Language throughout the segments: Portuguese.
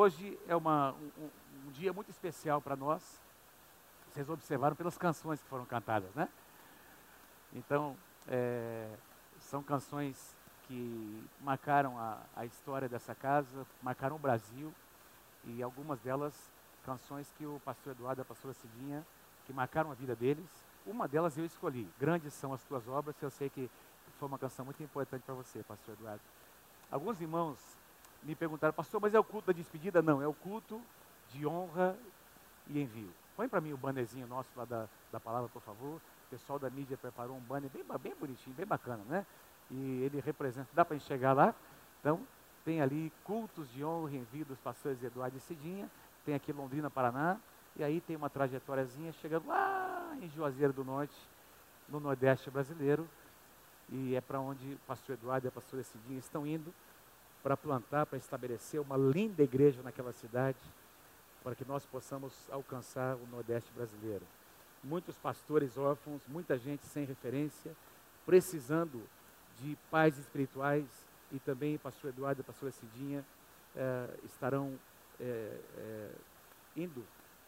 hoje é uma, um, um dia muito especial para nós. Vocês observaram pelas canções que foram cantadas, né? Então, é, são canções que marcaram a, a história dessa casa, marcaram o Brasil e algumas delas canções que o pastor Eduardo e a pastora Cidinha, que marcaram a vida deles. Uma delas eu escolhi, Grandes são as tuas obras, eu sei que foi uma canção muito importante para você, pastor Eduardo. Alguns irmãos me perguntaram, pastor, mas é o culto da despedida? Não, é o culto de honra e envio. Põe para mim o bannerzinho nosso lá da, da palavra, por favor. O pessoal da mídia preparou um banner bem, bem bonitinho, bem bacana, né? E ele representa, dá para enxergar lá? Então, tem ali cultos de honra e envio dos pastores Eduardo e Cidinha, tem aqui Londrina, Paraná, e aí tem uma trajetóriazinha chegando lá em Juazeiro do Norte, no Nordeste brasileiro, e é para onde o pastor Eduardo e a pastora Cidinha estão indo para plantar, para estabelecer uma linda igreja naquela cidade, para que nós possamos alcançar o Nordeste brasileiro. Muitos pastores órfãos, muita gente sem referência, precisando de pais espirituais, e também pastor Eduardo e pastora Cidinha eh, estarão eh, eh, indo,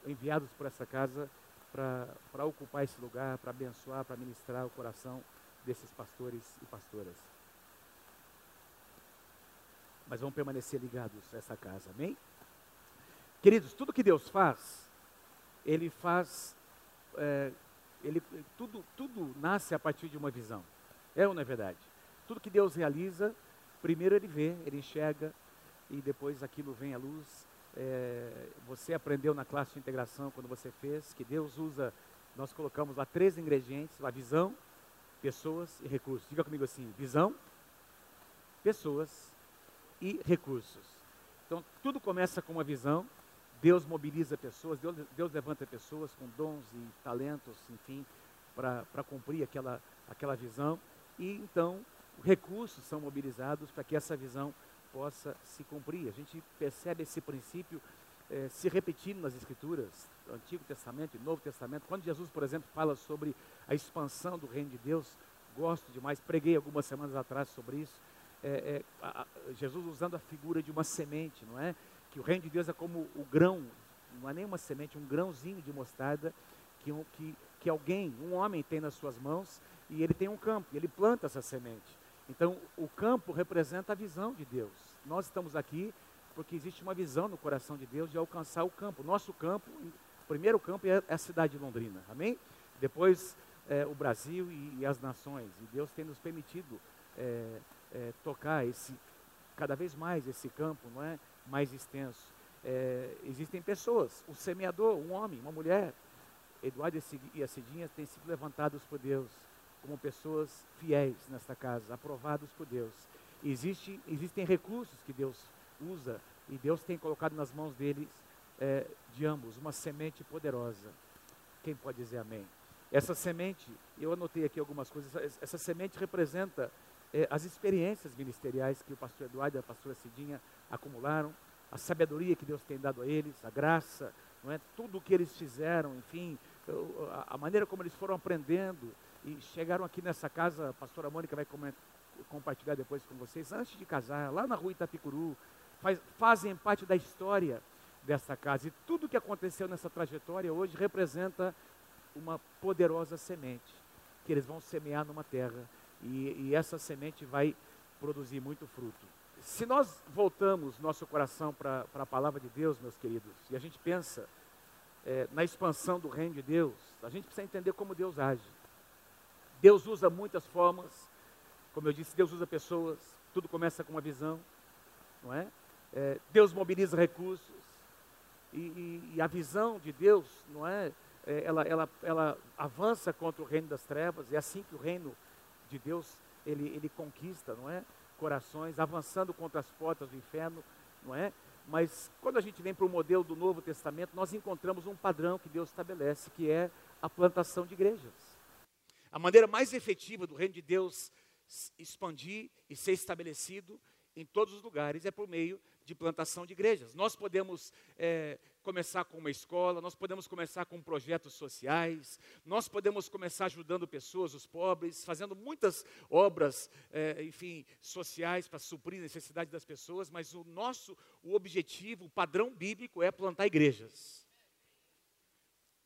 enviados por essa casa para ocupar esse lugar, para abençoar, para ministrar o coração desses pastores e pastoras. Mas vão permanecer ligados a essa casa, amém? Queridos, tudo que Deus faz, Ele faz, é, ele, tudo, tudo nasce a partir de uma visão. É ou não é verdade? Tudo que Deus realiza, primeiro Ele vê, Ele enxerga, e depois aquilo vem à luz. É, você aprendeu na classe de integração, quando você fez, que Deus usa, nós colocamos lá três ingredientes, a visão, pessoas e recursos. Diga comigo assim: visão, pessoas e recursos. Então, tudo começa com uma visão. Deus mobiliza pessoas, Deus, Deus levanta pessoas com dons e talentos, enfim, para cumprir aquela, aquela visão. E então, recursos são mobilizados para que essa visão possa se cumprir. A gente percebe esse princípio eh, se repetindo nas Escrituras, Antigo Testamento e Novo Testamento. Quando Jesus, por exemplo, fala sobre a expansão do reino de Deus, gosto demais, preguei algumas semanas atrás sobre isso. É, é, a, Jesus usando a figura de uma semente, não é? Que o reino de Deus é como o grão, não é nem uma semente, um grãozinho de mostarda que, que, que alguém, um homem tem nas suas mãos e ele tem um campo, e ele planta essa semente. Então, o campo representa a visão de Deus. Nós estamos aqui porque existe uma visão no coração de Deus de alcançar o campo. Nosso campo, o primeiro campo é a cidade de Londrina, amém? Depois é, o Brasil e, e, as nações. E Deus tem nos permitido é, é, tocar esse, cada vez mais esse campo, não é? Mais extenso. É, existem pessoas, o semeador, um homem, uma mulher, Eduardo e a Cidinha têm sido levantados por Deus como pessoas fiéis nesta casa, aprovados por Deus. Existe, existem recursos que Deus usa e Deus tem colocado nas mãos deles, é, de ambos, uma semente poderosa. Quem pode dizer amém? Essa semente, eu anotei aqui algumas coisas, essa semente representa é, as experiências ministeriais que o pastor Eduardo e a pastora Cidinha acumularam, a sabedoria que Deus tem dado a eles, a graça, não é? tudo o que eles fizeram, enfim, a, maneira como eles foram aprendendo e chegaram aqui nessa casa, a pastora Mônica vai compartilhar depois com vocês, antes de casar, lá na rua Itapicuru, faz, fazem parte da história dessa casa. E tudo que aconteceu nessa trajetória hoje representa uma poderosa semente que eles vão semear numa terra e, e essa semente vai produzir muito fruto. Se nós voltamos nosso coração para a palavra de Deus, meus queridos, e a gente pensa é, na expansão do reino de Deus, a gente precisa entender como Deus age. Deus usa muitas formas, como eu disse, Deus usa pessoas, tudo começa com uma visão, não é? é Deus mobiliza recursos, e, e, e, a visão de Deus, não é? é, ela, ela, ela avança contra o reino das trevas, é assim que o reino de Deus ele, ele conquista, não é? Corações, avançando contra as portas do inferno, não é? Mas quando a gente vem para o modelo do Novo Testamento, nós encontramos um padrão que Deus estabelece, que é a plantação de igrejas. A maneira mais efetiva do reino de Deus expandir e ser estabelecido em todos os lugares é por meio de plantação de igrejas. Nós podemos é, começar com uma escola, nós podemos começar com projetos sociais, nós podemos começar ajudando pessoas, os pobres, fazendo muitas obras, é, enfim, sociais para suprir a necessidade das pessoas, mas o nosso, o objetivo, o padrão bíblico é plantar igrejas.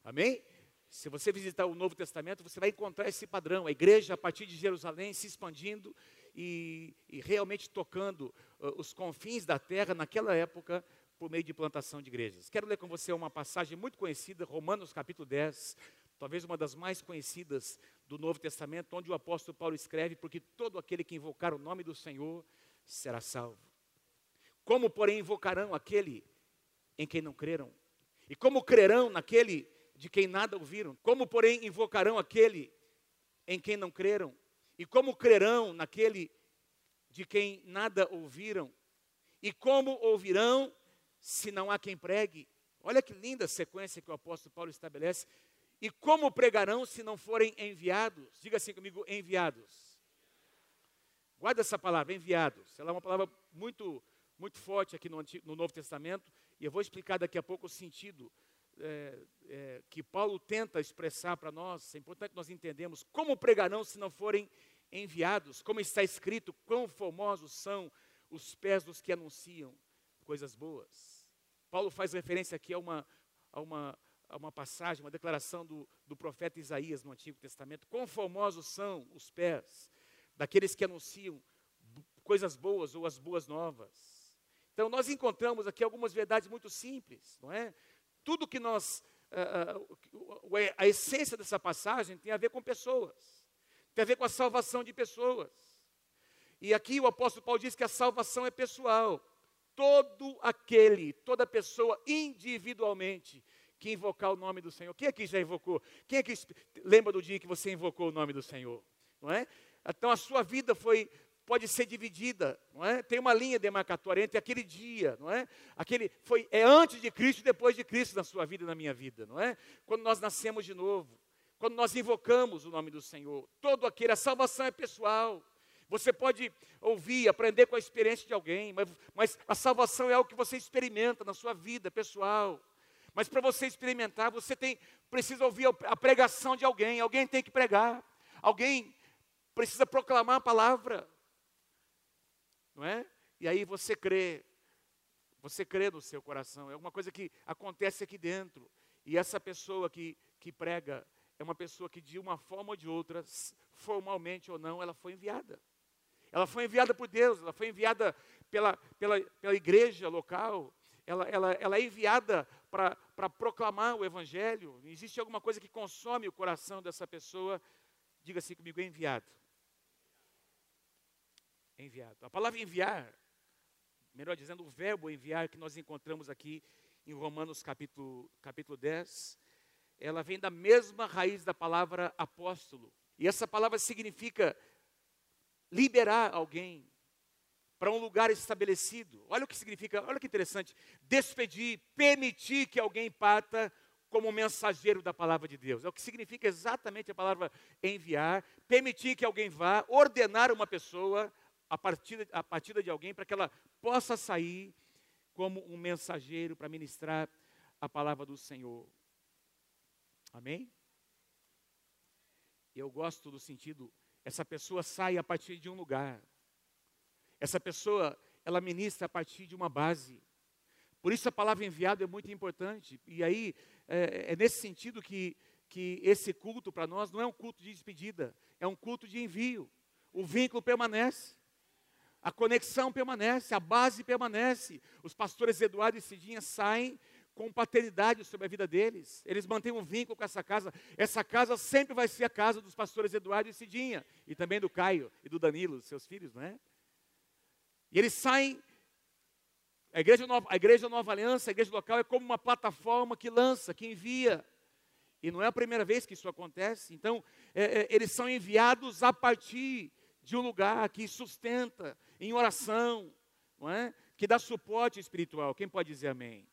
Amém? Se você visitar o Novo Testamento, você vai encontrar esse padrão, a igreja a partir de Jerusalém se expandindo e, e realmente tocando uh, os confins da terra naquela época por meio de plantação de igrejas. Quero ler com você uma passagem muito conhecida, Romanos capítulo 10, talvez uma das mais conhecidas do Novo Testamento, onde o apóstolo Paulo escreve: Porque todo aquele que invocar o nome do Senhor será salvo. Como, porém, invocarão aquele em quem não creram? E como crerão naquele de quem nada ouviram? Como, porém, invocarão aquele em quem não creram? E como crerão naquele de quem nada ouviram? E como ouvirão se não há quem pregue? Olha que linda sequência que o apóstolo Paulo estabelece. E como pregarão se não forem enviados? Diga assim comigo: enviados. Guarda essa palavra, enviados. Ela é uma palavra muito, muito forte aqui no, Antigo, no Novo Testamento. E eu vou explicar daqui a pouco o sentido é, é, que Paulo tenta expressar para nós, é importante nós entendemos como pregarão se não forem enviados, como está escrito, quão formosos são os pés dos que anunciam coisas boas. Paulo faz referência aqui a uma, a uma, a uma passagem, uma declaração do, do profeta Isaías no Antigo Testamento, quão formosos são os pés daqueles que anunciam coisas boas ou as boas novas. Então, nós encontramos aqui algumas verdades muito simples, não é? Tudo que nós. a essência dessa passagem tem a ver com pessoas, tem a ver com a salvação de pessoas. E aqui o apóstolo Paulo diz que a salvação é pessoal. Todo aquele, toda pessoa individualmente que invocar o nome do Senhor. Quem aqui já invocou? Quem aqui lembra do dia que você invocou o nome do Senhor? Não é? Então a sua vida foi pode ser dividida, não é? Tem uma linha demarcatória entre aquele dia, não é? Aquele foi é antes de Cristo e depois de Cristo na sua vida e na minha vida, não é? Quando nós nascemos de novo, quando nós invocamos o nome do Senhor, todo aquele a salvação é pessoal. Você pode ouvir, aprender com a experiência de alguém, mas, mas a salvação é algo que você experimenta na sua vida pessoal. Mas para você experimentar, você tem precisa ouvir a pregação de alguém, alguém tem que pregar. Alguém precisa proclamar a palavra não é? E aí você crê, você crê no seu coração, é uma coisa que acontece aqui dentro. E essa pessoa que, que prega é uma pessoa que, de uma forma ou de outra, formalmente ou não, ela foi enviada. Ela foi enviada por Deus, ela foi enviada pela, pela, pela igreja local, ela, ela, ela é enviada para proclamar o Evangelho. Existe alguma coisa que consome o coração dessa pessoa? Diga assim comigo: é enviado enviado. A palavra enviar, melhor dizendo, o verbo enviar que nós encontramos aqui em Romanos capítulo, capítulo 10, ela vem da mesma raiz da palavra apóstolo. E essa palavra significa liberar alguém para um lugar estabelecido. Olha o que significa, olha que interessante. Despedir, permitir que alguém parta como mensageiro da palavra de Deus. É o que significa exatamente a palavra enviar, permitir que alguém vá, ordenar uma pessoa a partida, a partida de alguém para que ela possa sair como um mensageiro para ministrar a palavra do Senhor. Amém? Eu gosto do sentido, essa pessoa sai a partir de um lugar. Essa pessoa, ela ministra a partir de uma base. Por isso a palavra enviado é muito importante. E aí, é, é nesse sentido que, que esse culto para nós não é um culto de despedida, é um culto de envio. O vínculo permanece. A conexão permanece, a base permanece. Os pastores Eduardo e Cidinha saem com paternidade sobre a vida deles. Eles mantêm um vínculo com essa casa. Essa casa sempre vai ser a casa dos pastores Eduardo e Cidinha. E também do Caio e do Danilo, seus filhos, não é? E eles saem. A igreja, Nova, a igreja Nova Aliança, a igreja local, é como uma plataforma que lança, que envia. E não é a primeira vez que isso acontece. Então, é, é, eles são enviados a partir de um lugar que sustenta em oração, não é? que dá suporte espiritual. Quem pode dizer amém?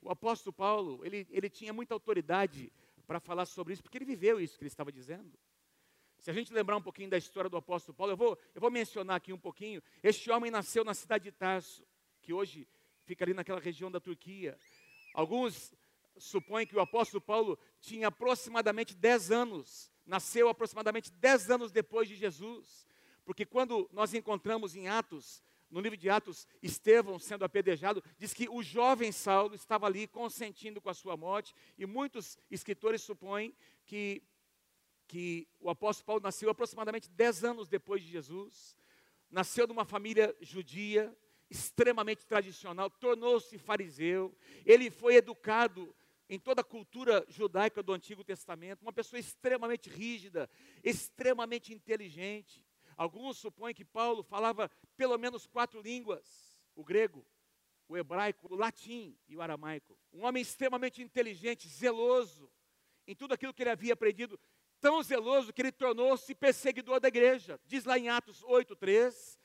O apóstolo Paulo, ele, ele tinha muita autoridade para falar sobre isso, porque ele viveu isso que ele estava dizendo. Se a gente lembrar um pouquinho da história do apóstolo Paulo, eu vou, eu vou mencionar aqui um pouquinho. Este homem nasceu na cidade de Tarso. que hoje fica ali naquela região da Turquia. Alguns supõem que o apóstolo Paulo tinha aproximadamente 10 anos, nasceu aproximadamente 10 anos depois de Jesus, porque quando nós encontramos em Atos, no livro de Atos, Estevão sendo apedrejado, diz que o jovem Saulo estava ali consentindo com a sua morte, e muitos escritores supõem que, que o apóstolo Paulo nasceu aproximadamente 10 anos depois de Jesus, nasceu de uma família judia, extremamente tradicional, tornou-se fariseu, ele foi educado em toda a cultura judaica do Antigo Testamento, uma pessoa extremamente rígida, extremamente inteligente. Alguns supõem que Paulo falava pelo menos quatro línguas: o grego, o hebraico, o latim e o aramaico. Um homem extremamente inteligente, zeloso em tudo aquilo que ele havia aprendido, tão zeloso que ele tornou-se perseguidor da igreja. Diz lá em Atos 8:3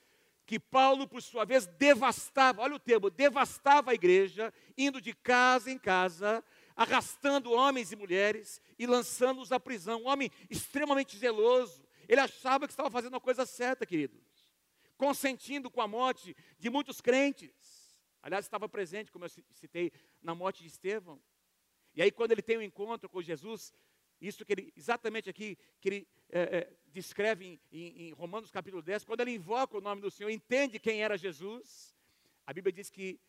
que Paulo, por sua vez, devastava, olha o termo, devastava a igreja, indo de casa em casa, arrastando homens e mulheres e lançando-os à prisão. Um homem extremamente zeloso. Ele achava que estava fazendo a coisa certa, queridos. Consentindo com a morte de muitos crentes. Aliás, estava presente, como eu citei, na morte de Estevão. E aí, quando ele tem um encontro com Jesus, isso que ele, exatamente aqui, que ele é, é, descreve em, em, em Romanos capítulo 10, quando ele invoca o nome do Senhor, entende quem era Jesus, a Bíblia diz que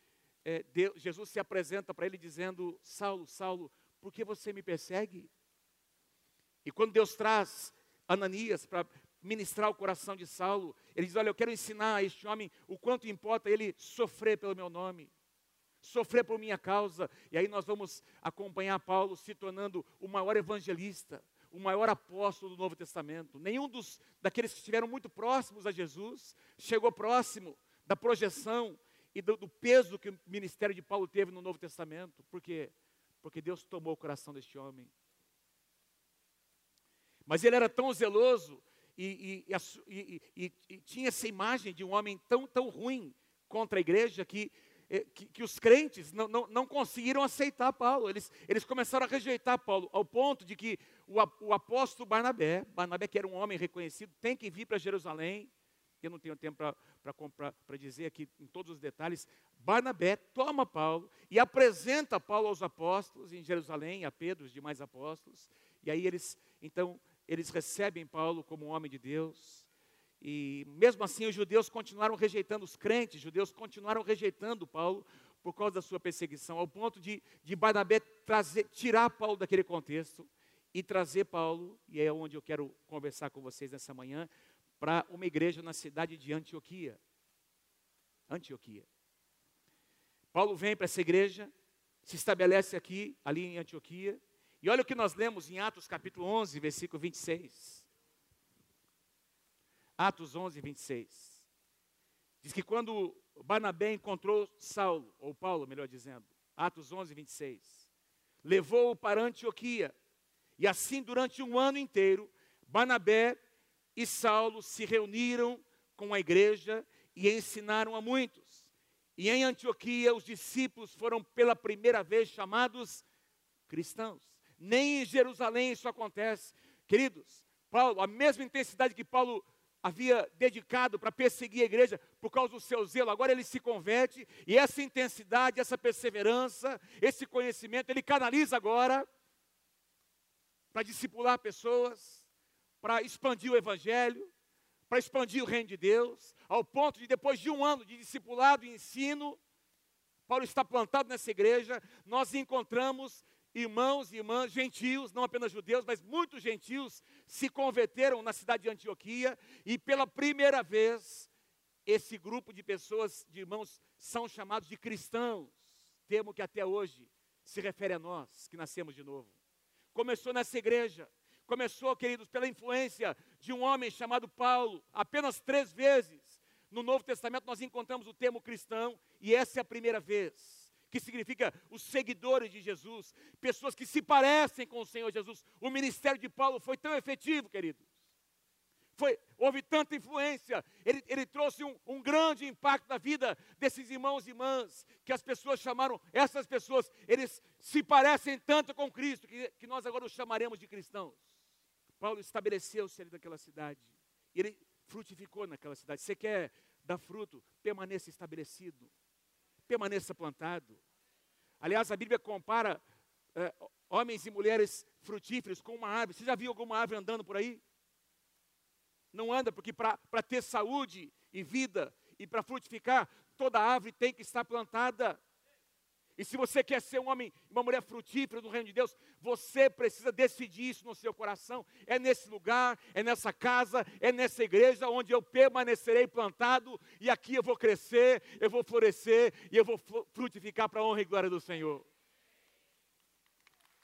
é, Deus, Jesus se apresenta para ele dizendo: Saulo, Saulo, por que você me persegue? E quando Deus traz Ananias para ministrar o coração de Saulo, ele diz: Olha, eu quero ensinar a este homem o quanto importa ele sofrer pelo meu nome, sofrer por minha causa. E aí nós vamos acompanhar Paulo se tornando o maior evangelista, o maior apóstolo do Novo Testamento. Nenhum dos daqueles que estiveram muito próximos a Jesus chegou próximo da projeção e do, do, peso que o ministério de Paulo teve no Novo Testamento. Por quê? Porque Deus tomou o coração deste homem. Mas ele era tão zeloso e, e, e, e, tinha essa imagem de um homem tão, tão ruim contra a igreja que, eh, que, que os crentes não, não, não, conseguiram aceitar Paulo. Eles, eles começaram a rejeitar Paulo, ao ponto de que o, o apóstolo Barnabé, Barnabé que era um homem reconhecido, tem que vir para Jerusalém eu não tenho tempo para dizer aqui em todos os detalhes, Barnabé toma Paulo e apresenta Paulo aos apóstolos em Jerusalém, a Pedro, os demais apóstolos, e aí eles, então, eles recebem Paulo como um homem de Deus, e mesmo assim os judeus continuaram rejeitando, os crentes judeus continuaram rejeitando Paulo por causa da sua perseguição, ao ponto de, de Barnabé trazer, tirar Paulo daquele contexto e trazer Paulo, e é onde eu quero conversar com vocês nessa manhã, para uma igreja na cidade de Antioquia. Antioquia. Paulo vem para essa igreja, se estabelece aqui, ali em Antioquia, e olha o que nós lemos em Atos capítulo 11, versículo 26. Atos 11, 26. Diz que quando Barnabé encontrou Saulo, ou Paulo, melhor dizendo, Atos 11, 26, levou-o para Antioquia, e assim durante um ano inteiro, Barnabé e Saulo se reuniram com a igreja e ensinaram a muitos. E em Antioquia, os discípulos foram pela primeira vez chamados cristãos. Nem em Jerusalém isso acontece. Queridos, Paulo, a mesma intensidade que Paulo havia dedicado para perseguir a igreja por causa do seu zelo, agora ele se converte e essa intensidade, essa perseverança, esse conhecimento, ele canaliza agora para discipular pessoas, para expandir o Evangelho, para expandir o reino de Deus, ao ponto de, depois de um ano de discipulado e ensino, Paulo está plantado nessa igreja, nós encontramos irmãos e irmãs gentios, não apenas judeus, mas muitos gentios se converteram na cidade de Antioquia e pela primeira vez esse grupo de pessoas, de irmãos, são chamados de cristãos, termo que até hoje se refere a nós que nascemos de novo. Começou nessa igreja, Começou, queridos, pela influência de um homem chamado Paulo. Apenas três vezes no Novo Testamento nós encontramos o termo cristão, e essa é a primeira vez. Que significa os seguidores de Jesus, pessoas que se parecem com o Senhor Jesus. O ministério de Paulo foi tão efetivo, queridos. Foi, houve tanta influência, ele, ele trouxe um, um, grande impacto na vida desses irmãos e irmãs, que as pessoas chamaram, essas pessoas, eles se parecem tanto com Cristo, que, que nós agora os chamaremos de cristãos. Paulo estabeleceu-se ali naquela cidade. Ele frutificou naquela cidade. Você quer dar fruto? Permaneça estabelecido. Permaneça plantado. Aliás, a Bíblia compara é, homens e mulheres frutíferos com uma árvore. Você já viu alguma árvore andando por aí? Não anda, porque para ter saúde e vida e para frutificar, toda árvore tem que estar plantada. E se você quer ser um homem, uma mulher frutífera no reino de Deus, você precisa decidir isso no seu coração. É nesse lugar, é nessa casa, é nessa igreja onde eu permanecerei plantado e aqui eu vou crescer, eu vou florescer e eu vou frutificar para a honra e glória do Senhor.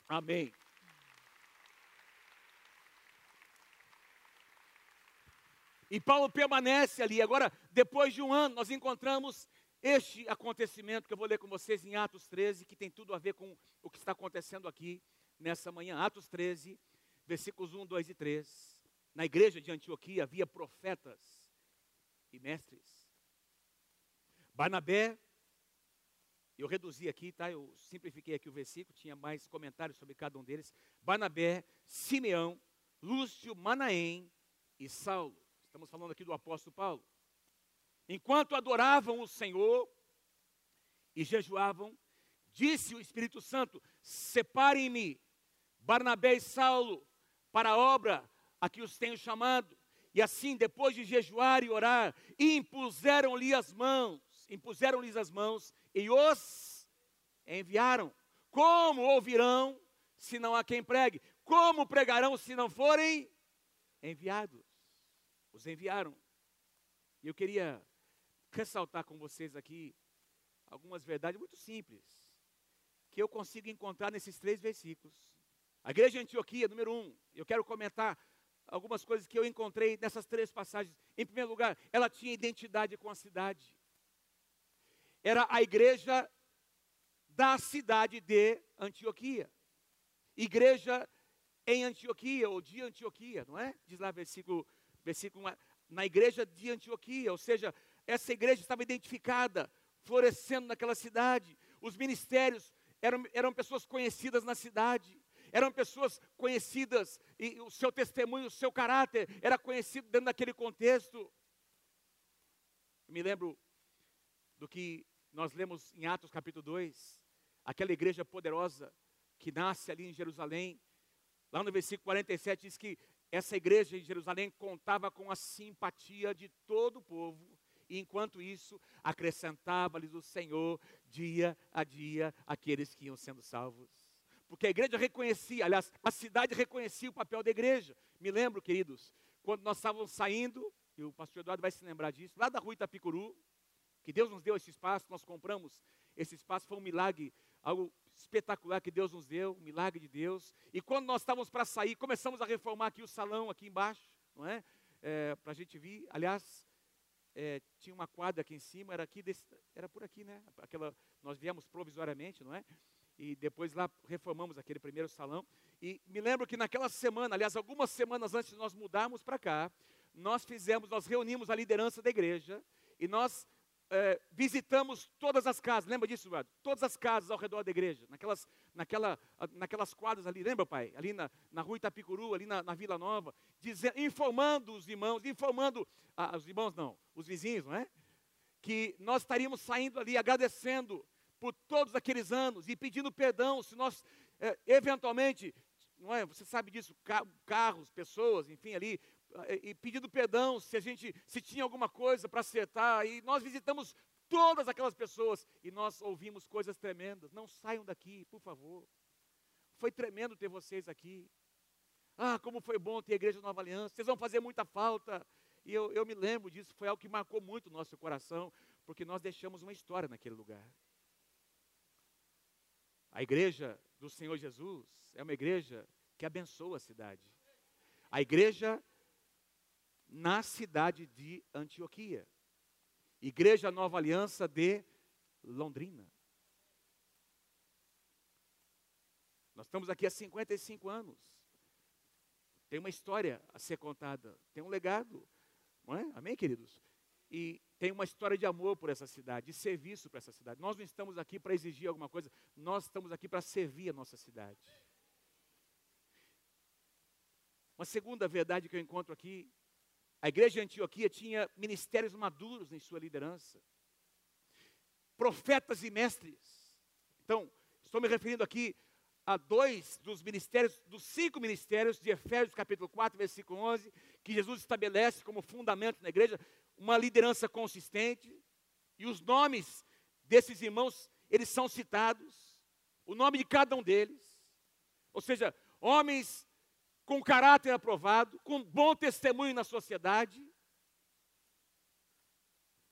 Amém. E Paulo permanece ali. Agora, depois de um ano, nós encontramos este acontecimento que eu vou ler com vocês em Atos 13, que tem tudo a ver com o que está acontecendo aqui nessa manhã. Atos 13, versículos 1, 2 e 3. Na igreja de Antioquia havia profetas e mestres. Barnabé, eu reduzi aqui, tá? Eu simplifiquei aqui o versículo, tinha mais comentários sobre cada um deles. Barnabé, Simeão, Lúcio, Manaém e Saulo. Estamos falando aqui do apóstolo Paulo. Enquanto adoravam o Senhor e jejuavam, disse o Espírito Santo: Separem-me, Barnabé e Saulo, para a obra a que os tenho chamado. E assim, depois de jejuar e orar, impuseram-lhe as mãos, impuseram-lhes as mãos e os enviaram. Como ouvirão se não há quem pregue? Como pregarão se não forem enviados? Os enviaram. E eu queria ressaltar com vocês aqui algumas verdades muito simples que eu consigo encontrar nesses três versículos. A igreja de Antioquia, número um, eu quero comentar algumas coisas que eu encontrei nessas três passagens. Em primeiro lugar, ela tinha identidade com a cidade. Era a igreja da cidade de Antioquia. Igreja em Antioquia, ou de Antioquia, não é? Diz lá versículo, versículo 1, na igreja de Antioquia, ou seja, essa igreja estava identificada, florescendo naquela cidade. Os ministérios eram, eram pessoas conhecidas na cidade, eram pessoas conhecidas, e o seu testemunho, o seu caráter era conhecido dentro daquele contexto. Eu me lembro do que nós lemos em Atos capítulo 2, aquela igreja poderosa que nasce ali em Jerusalém. Lá no versículo 47 diz que essa igreja em Jerusalém contava com a simpatia de todo o povo e enquanto isso, acrescentava-lhes o Senhor dia a dia aqueles que iam sendo salvos. Porque a igreja reconhecia, aliás, a cidade reconhecia o papel da igreja. Me lembro, queridos, quando nós estávamos saindo, e o pastor Eduardo vai se lembrar disso, lá da rua Itapicuru, que Deus nos deu esse espaço, nós compramos esse espaço, foi um milagre, algo espetacular que Deus nos deu, um milagre de Deus. E quando nós estávamos para sair, começamos a reformar aqui o salão, aqui embaixo, não é? é para a gente vir. Aliás, é, tinha uma quadra aqui em cima, era aqui desse, era por aqui, né? Aquela, nós viemos provisoriamente, não é? E depois lá reformamos aquele primeiro salão. E me lembro que naquela semana, aliás, algumas semanas antes de nós mudarmos para cá, nós fizemos, nós reunimos a liderança da igreja e nós é, visitamos todas as casas, lembra disso, Eduardo? Todas as casas ao redor da igreja, naquelas, naquela, naquelas quadras ali, lembra, pai? Ali na, na rua Itapicuru, ali na, na Vila Nova, dizendo, informando os irmãos, informando, ah, os irmãos não, os vizinhos, não é? Que nós estaríamos saindo ali agradecendo por todos aqueles anos e pedindo perdão se nós, é, eventualmente, não é? Você sabe disso, carros, pessoas, enfim, ali e pedindo perdão se a gente se tinha alguma coisa para acertar. E nós visitamos todas aquelas pessoas e nós ouvimos coisas tremendas. Não saiam daqui, por favor. Foi tremendo ter vocês aqui. Ah, como foi bom ter a Igreja Nova Aliança. Vocês vão fazer muita falta. E eu, eu me lembro disso, foi algo que marcou muito o nosso coração, porque nós deixamos uma história naquele lugar. A igreja do Senhor Jesus é uma igreja que abençoa a cidade. A igreja na cidade de Antioquia. Igreja Nova Aliança de Londrina. Nós estamos aqui há 55 anos. Tem uma história a ser contada, tem um legado, não é? Amém, queridos? E tem uma história de amor por essa cidade, de serviço para essa cidade. Nós não estamos aqui para exigir alguma coisa, nós estamos aqui para servir a nossa cidade. Uma segunda verdade que eu encontro aqui a igreja de Antioquia tinha ministérios maduros em sua liderança. profetas e mestres. Então, estou me referindo aqui a dois dos ministérios, dos cinco ministérios de Efésios capítulo 4, versículo 11, que Jesus estabelece como fundamento na igreja, uma liderança consistente, e os nomes desses irmãos, eles são citados, o nome de cada um deles, ou seja, homens com caráter aprovado, com bom testemunho na sociedade,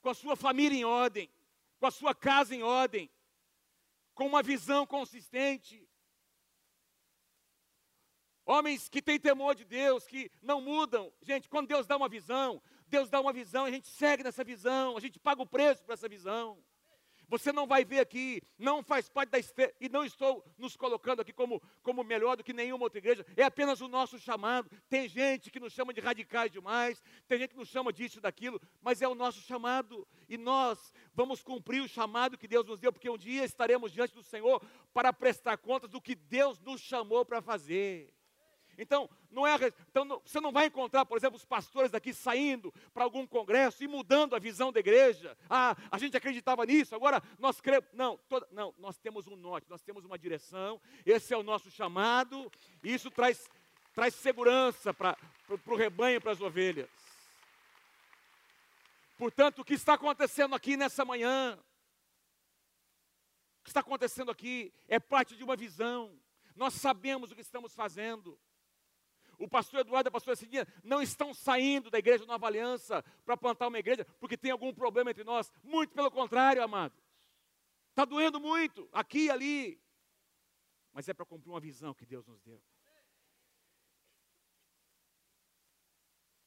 com a sua família em ordem, com a sua casa em ordem, com uma visão consistente, Homens que têm temor de Deus, que não mudam. Gente, quando Deus dá uma visão, Deus dá uma visão, a gente segue nessa visão, a gente paga o preço por essa visão. Você não vai ver aqui, não faz parte da e não estou nos colocando aqui como, como melhor do que nenhuma outra igreja, é apenas o nosso chamado. Tem gente que nos chama de radicais demais, tem gente que nos chama disso e daquilo, mas é o nosso chamado e nós vamos cumprir o chamado que Deus nos deu, porque um dia estaremos diante do Senhor para prestar contas do que Deus nos chamou para fazer. Então, não é, então não, você não vai encontrar, por exemplo, os pastores daqui saindo para algum congresso e mudando a visão da igreja. Ah, a gente acreditava nisso, agora nós cremos. Não, toda, não, nós temos um norte, nós temos uma direção, esse é o nosso chamado, e isso traz, traz segurança para o rebanho, para as ovelhas. Portanto, o que está acontecendo aqui nessa manhã, o que está acontecendo aqui é parte de uma visão. Nós sabemos o que estamos fazendo o pastor Eduardo e a pastora Cidinha não estão saindo da igreja Nova Aliança para plantar uma igreja porque tem algum problema entre nós. Muito pelo contrário, amados. Está doendo muito, aqui e ali. Mas é para cumprir uma visão que Deus nos deu.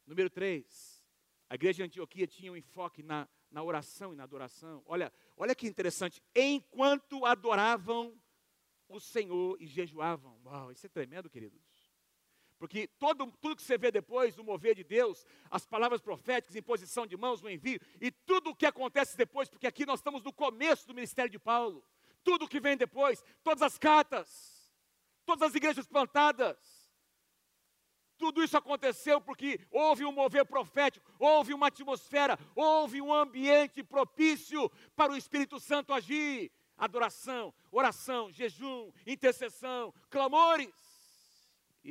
Número 3. A igreja de Antioquia tinha um enfoque na, na oração e na adoração. Olha, olha que interessante. Enquanto adoravam o Senhor e jejuavam. Uau, isso é tremendo, queridos. Porque todo, tudo que você vê depois, o mover de Deus, as palavras proféticas, imposição de mãos, o envio, e tudo o que acontece depois, porque aqui nós estamos no começo do ministério de Paulo, tudo o que vem depois, todas as cartas, todas as igrejas plantadas, tudo isso aconteceu porque houve um mover profético, houve uma atmosfera, houve um ambiente propício para o Espírito Santo agir. Adoração, oração, jejum, intercessão, clamores.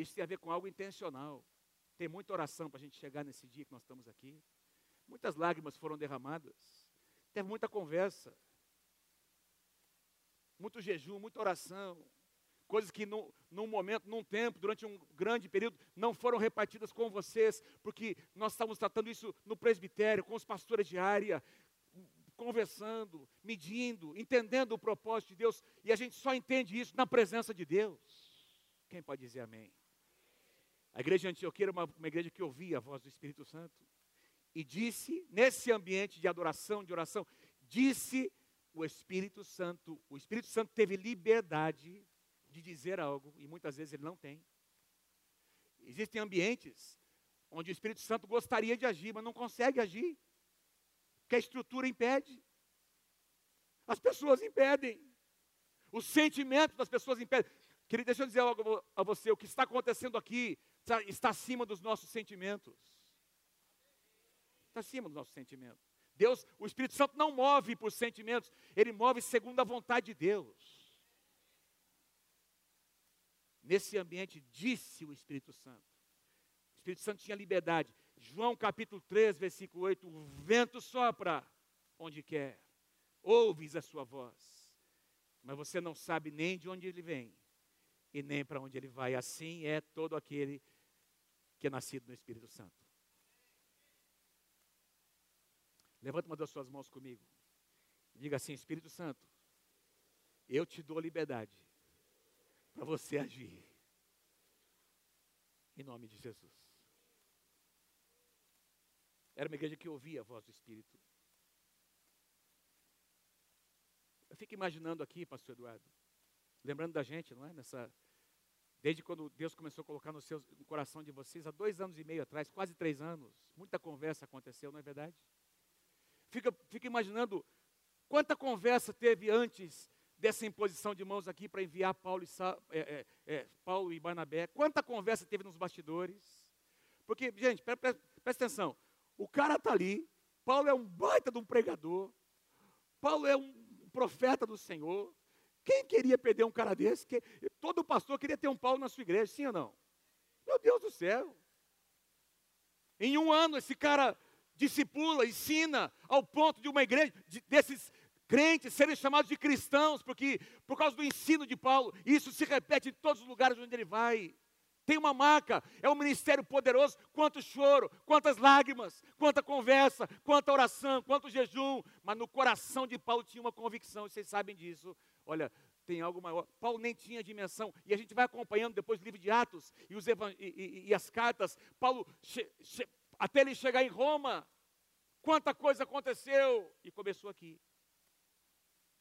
Isso tem a ver com algo intencional. Tem muita oração para a gente chegar nesse dia que nós estamos aqui. Muitas lágrimas foram derramadas. Teve muita conversa. Muito jejum, muita oração. Coisas que no, num momento, num tempo, durante um grande período, não foram repartidas com vocês, porque nós estamos tratando isso no presbitério, com os pastores de área, conversando, medindo, entendendo o propósito de Deus, e a gente só entende isso na presença de Deus. Quem pode dizer amém? A igreja de Antioquia era uma, uma igreja que ouvia a voz do Espírito Santo. E disse, nesse ambiente de adoração, de oração, disse o Espírito Santo. O Espírito Santo teve liberdade de dizer algo, e muitas vezes ele não tem. Existem ambientes onde o Espírito Santo gostaria de agir, mas não consegue agir, porque a estrutura impede. As pessoas impedem. O sentimento das pessoas impede. Querido, deixa eu dizer algo a você: o que está acontecendo aqui está acima dos nossos sentimentos. Está acima dos nossos sentimentos. Deus, o Espírito Santo não move por sentimentos, ele move segundo a vontade de Deus. Nesse ambiente, disse o Espírito Santo. O Espírito Santo tinha liberdade. João capítulo 3, versículo 8: O vento sopra onde quer, ouves a sua voz, mas você não sabe nem de onde ele vem e nem para onde ele vai. Assim é todo aquele que é nascido no Espírito Santo. Levanta uma das suas mãos comigo. Diga assim: Espírito Santo, eu te dou liberdade para você agir. Em nome de Jesus. Era uma igreja que ouvia a voz do Espírito. Eu fico imaginando aqui, pastor Eduardo, lembrando da gente, não é? Nessa Desde quando Deus começou a colocar no, seu, no coração de vocês, há dois anos e meio atrás, quase três anos. Muita conversa aconteceu, não é verdade? Fica, fica imaginando quanta conversa teve antes dessa imposição de mãos aqui para enviar Paulo e, é, é, é, Paulo e Barnabé. Quanta conversa teve nos bastidores. Porque, gente, pre, pre, presta atenção. O cara está ali, Paulo é um baita de um pregador, Paulo é um profeta do Senhor. Quem queria perder um cara desse? Todo pastor queria ter um Paulo na sua igreja, sim ou não? Meu Deus do céu. Em um ano, esse cara discipula, ensina, ao ponto de uma igreja, de, desses crentes serem chamados de cristãos, porque por causa do ensino de Paulo, isso se repete em todos os lugares onde ele vai. Tem uma marca, é um ministério poderoso. Quanto choro, quantas lágrimas, quanta conversa, quanta oração, quanto jejum. Mas no coração de Paulo tinha uma convicção, e vocês sabem disso. Olha, tem algo maior. Paulo nem tinha dimensão. E a gente vai acompanhando depois o livro de Atos e, os e, e, e as cartas. Paulo, che, che, até ele chegar em Roma, quanta coisa aconteceu. E começou aqui.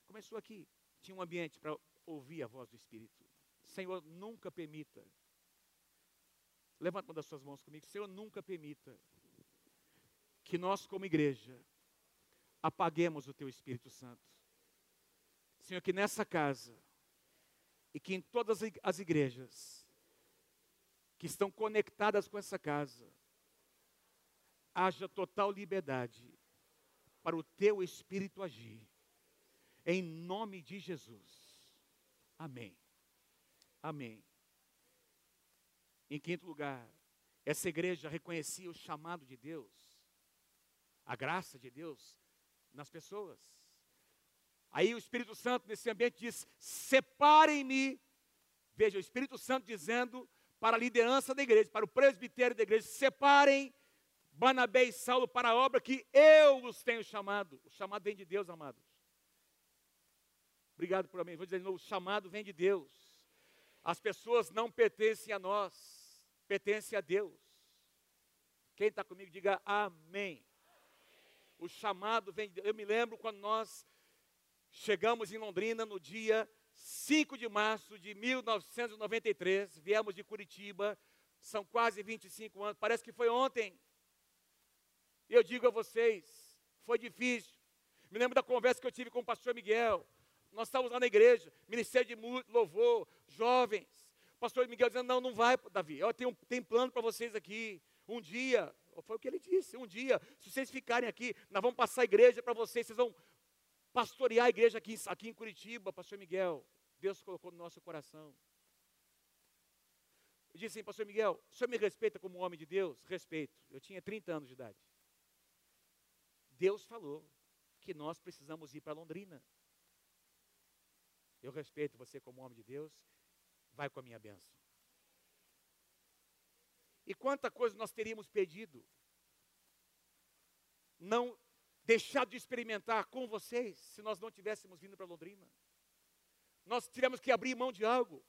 Começou aqui. Tinha um ambiente para ouvir a voz do Espírito. Senhor, nunca permita Levanta uma das suas mãos comigo. Senhor, nunca permita que nós, como igreja, apaguemos o Teu Espírito Santo. Senhor, que nessa casa e que em todas as igrejas que estão conectadas com essa casa, haja total liberdade para o Teu Espírito agir. Em nome de Jesus. Amém. Amém. Em quinto lugar, essa igreja reconhecia o chamado de Deus, a graça de Deus nas pessoas. Aí o Espírito Santo, nesse ambiente, diz: separem-me. Veja, o Espírito Santo dizendo para a liderança da igreja, para o presbitério da igreja: separem Banabé e Saulo para a obra que eu os tenho chamado. O chamado vem de Deus, amados. Obrigado por mim. Vou dizer de novo: o chamado vem de Deus. As pessoas não pertencem a nós pertence a Deus. Quem está comigo, diga amém. O chamado vem de Deus. Eu me lembro quando nós chegamos em Londrina no dia 5 de março de 1993, viemos de Curitiba, são quase 25 anos, parece que foi ontem. Eu digo a vocês, foi difícil. Me lembro da conversa que eu tive com o pastor Miguel. Nós estávamos lá na igreja, ministério de louvor, jovens pastor Miguel dizendo: Não, não vai, Davi. Eu tenho, tenho plano para vocês aqui. Um dia, foi o que ele disse: Um dia, se vocês ficarem aqui, nós vamos passar a igreja para vocês. Vocês vão pastorear a igreja aqui, aqui em Curitiba, pastor Miguel. Deus colocou no nosso coração. Eu disse assim, pastor Miguel, o senhor me respeita como homem de Deus? Respeito. Eu tinha 30 anos de idade. Deus falou que nós precisamos ir para Londrina. Eu respeito você como homem de Deus vai com a minha bênção. E quanta coisa nós teríamos pedido, não deixado de experimentar com vocês, se nós não tivéssemos vindo para Londrina. Nós tivemos que abrir mão de algo,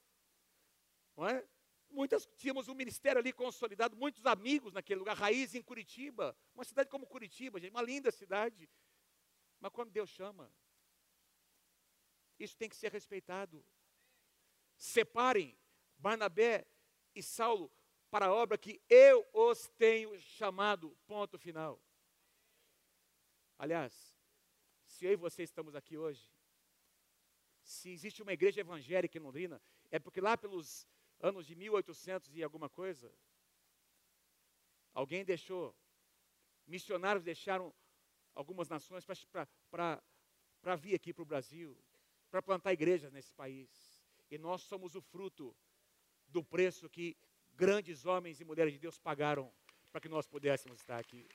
não é? Muitas, tínhamos um ministério ali consolidado, muitos amigos naquele lugar, raiz em Curitiba, uma cidade como Curitiba, gente, uma linda cidade. Mas quando Deus chama, isso tem que ser respeitado. Separem Barnabé e Saulo para a obra que eu os tenho chamado. Ponto final. Aliás, se eu e você estamos aqui hoje, se existe uma igreja evangélica em Londrina, é porque lá pelos anos de 1800 e alguma coisa, alguém deixou, missionários deixaram algumas nações para vir aqui para o Brasil, para plantar igrejas nesse país. E nós somos o fruto do preço que grandes homens e mulheres de Deus pagaram para que nós pudéssemos estar aqui.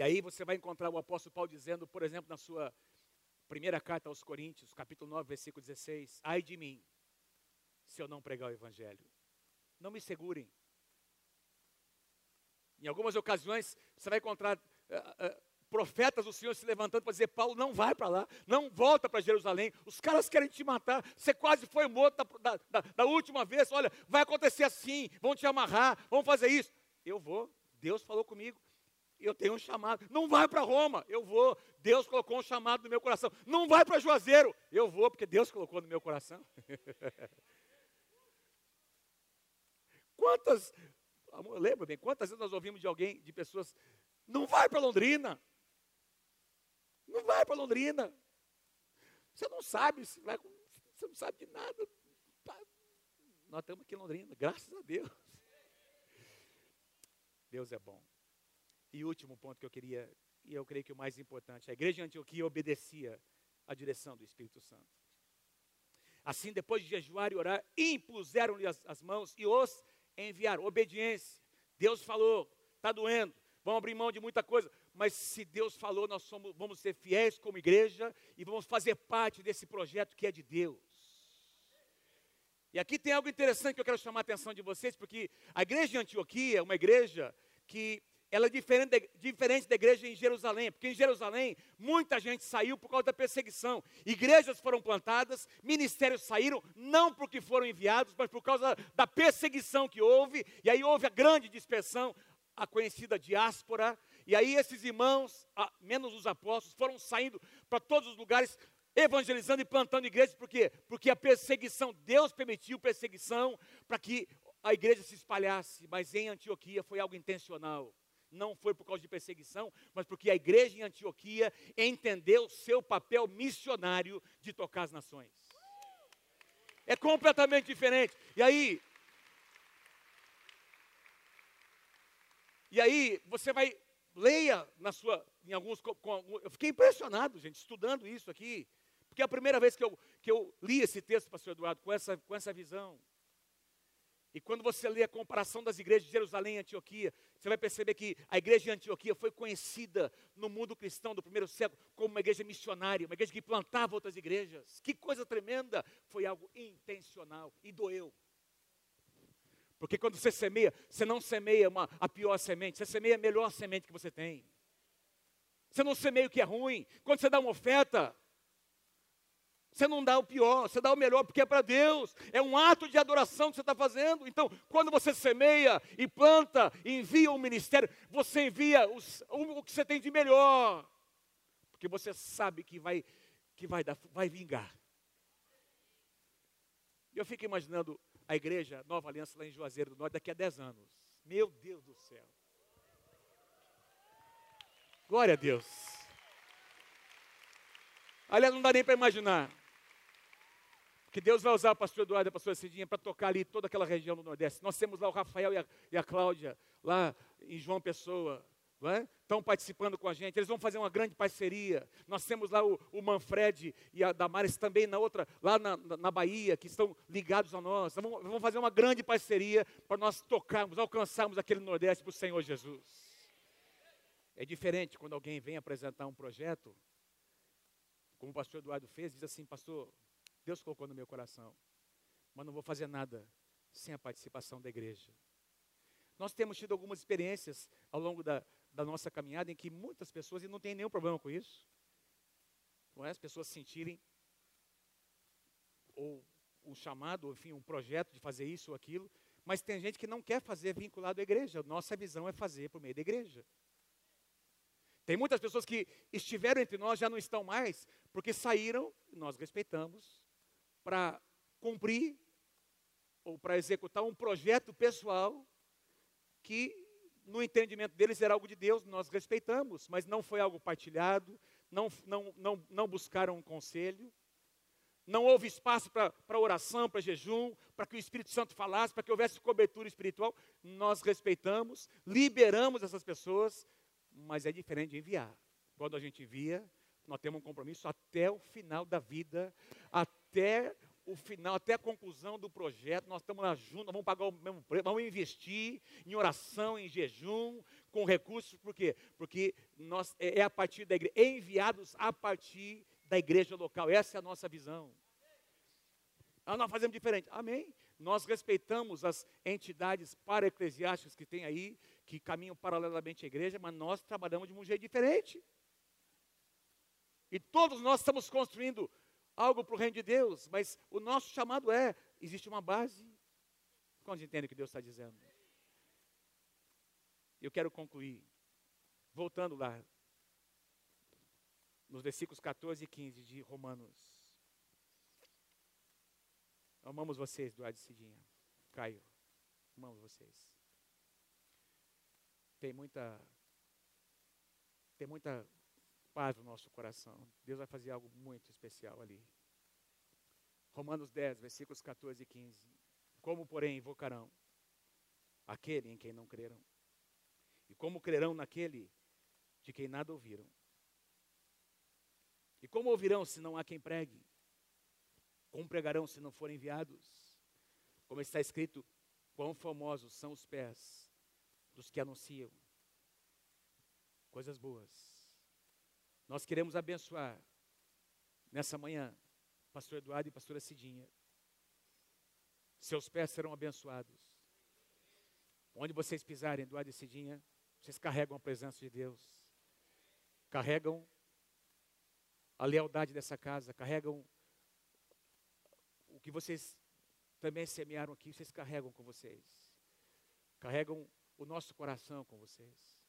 E aí você vai encontrar o apóstolo Paulo dizendo, por exemplo, na sua primeira carta aos Coríntios, capítulo 9, versículo 16: Ai de mim, se eu não pregar o evangelho. Não me segurem. Em algumas ocasiões, você vai encontrar uh, uh, profetas do Senhor se levantando para dizer: Paulo, não vai para lá, não volta para Jerusalém, os caras querem te matar, você quase foi morto da, da, da, última vez, olha, vai acontecer assim, vão te amarrar, vão fazer isso. Eu vou, Deus falou comigo, eu tenho um chamado, não vai para Roma, eu vou, Deus colocou um chamado no meu coração, não vai para Juazeiro, eu vou, porque Deus colocou no meu coração. Quantas Lembra bem, quantas vezes nós ouvimos de alguém, de pessoas, não vai para Londrina. Não vai para Londrina. Você não sabe, você não sabe de nada. Nós estamos aqui em Londrina, graças a Deus. Deus é bom. E último ponto que eu queria, e eu creio que o mais importante, a igreja de Antioquia obedecia à direção do Espírito Santo. Assim, depois de jejuar e orar, impuseram-lhe as, as mãos e os enviaram. Obediência. Deus falou, está doendo, vamos abrir mão de muita coisa, mas se Deus falou, nós somos, vamos ser fiéis como igreja e vamos fazer parte desse projeto que é de Deus. E aqui tem algo interessante que eu quero chamar a atenção de vocês, porque a igreja de Antioquia é uma igreja que ela é diferente, de, diferente da igreja em Jerusalém, porque em Jerusalém muita gente saiu por causa da perseguição. Igrejas foram plantadas, ministérios saíram, não porque foram enviados, mas por causa da perseguição que houve, e aí houve a grande dispersão, a conhecida diáspora, e aí esses irmãos, menos os apóstolos, foram saindo para todos os lugares, evangelizando e plantando igrejas, por quê? Porque a perseguição, Deus permitiu perseguição para que a igreja se espalhasse, mas em Antioquia foi algo intencional não foi por causa de perseguição, mas porque a igreja em Antioquia entendeu seu papel missionário de tocar as nações. É completamente diferente. E aí, e aí você vai leia na sua, em alguns, eu fiquei impressionado, gente, estudando isso aqui, porque é a primeira vez que eu, que eu li esse texto, pastor Eduardo, com essa, com essa visão. E quando você lê a comparação das igrejas de Jerusalém e Antioquia, você vai perceber que a igreja de Antioquia foi conhecida no mundo cristão do primeiro século como uma igreja missionária, uma igreja que plantava outras igrejas. Que coisa tremenda! Foi algo intencional e doeu. Porque quando você semeia, você não semeia uma, a pior semente, você semeia a melhor semente que você tem. Você não semeia o que é ruim. Quando você dá uma oferta, você não dá o pior, você dá o melhor, porque é para Deus. É um ato de adoração que você está fazendo. Então, quando você semeia e planta, envia um ministério, você envia os, o que você tem de melhor. Porque você sabe que vai, que vai, dar, vai vingar. Eu fico imaginando a igreja Nova Aliança lá em Juazeiro do Norte daqui a 10 anos. Meu Deus do céu. Glória a Deus. Aliás, não dá nem para imaginar que Deus vai usar o pastor Eduardo e a pastora Cidinha para tocar ali toda aquela região do Nordeste. Nós temos lá o Rafael e a, e a Cláudia, lá em João Pessoa, é? estão participando com a gente, eles vão fazer uma grande parceria. Nós temos lá o, o Manfred e a Damares também na outra, lá na, na Bahia, que estão ligados a nós. Vamos, vamos fazer uma grande parceria para nós tocarmos, alcançarmos aquele Nordeste para o Senhor Jesus. É diferente quando alguém vem apresentar um projeto, como o pastor Eduardo fez, diz assim, pastor, Deus colocou no meu coração. Mas não vou fazer nada sem a participação da igreja. Nós temos tido algumas experiências ao longo da, da nossa caminhada em que muitas pessoas, e não tem nenhum problema com isso, não é? as pessoas sentirem ou um chamado, enfim, um projeto de fazer isso ou aquilo, mas tem gente que não quer fazer vinculado à igreja. Nossa visão é fazer por meio da igreja. Tem muitas pessoas que estiveram entre nós, já não estão mais, porque saíram, nós respeitamos, para cumprir ou para executar um projeto pessoal que, no entendimento deles, era algo de Deus, nós respeitamos, mas não foi algo partilhado, não, não, não, não buscaram um conselho, não houve espaço para oração, para jejum, para que o Espírito Santo falasse, para que houvesse cobertura espiritual. Nós respeitamos, liberamos essas pessoas, mas é diferente de enviar. Quando a gente envia, nós temos um compromisso até o final da vida, até o final, até a conclusão do projeto, nós estamos lá juntos, vamos pagar o mesmo preço, vamos investir em oração, em jejum, com recursos, por quê? Porque nós, é, é a partir da igreja, enviados a partir da igreja local, essa é a nossa visão. Ah, nós fazemos diferente. Amém. Nós respeitamos as entidades para-eclesiásticas que tem aí, que caminham paralelamente à igreja, mas nós trabalhamos de um jeito diferente. E todos nós estamos construindo algo para o reino de Deus, mas o nosso chamado é: existe uma base. Quando entende o que Deus está dizendo? Eu quero concluir, voltando lá, nos versículos 14 e 15 de Romanos. Amamos vocês, Eduardo Cidinha. Caio, amamos vocês. Tem muita, tem muita paz no nosso coração. Deus vai fazer algo muito especial ali. Romanos 10, versículos 14 e 15. Como, porém, invocarão aquele em quem não creram? E como crerão naquele de quem nada ouviram? E como ouvirão se não há quem pregue? Como pregarão se não forem enviados? Como está escrito, quão famosos são os pés dos que anunciam coisas boas. Nós queremos abençoar nessa manhã, pastor Eduardo e pastora Cidinha. Seus pés serão abençoados. Onde vocês pisarem, Eduardo e Cidinha, vocês carregam a presença de Deus. Carregam a lealdade dessa casa, carregam o que vocês também semearam aqui, vocês carregam com vocês. Carregam o nosso coração com vocês.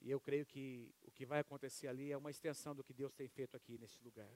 E eu creio que o que vai acontecer ali é uma extensão do que Deus tem feito aqui nesse lugar.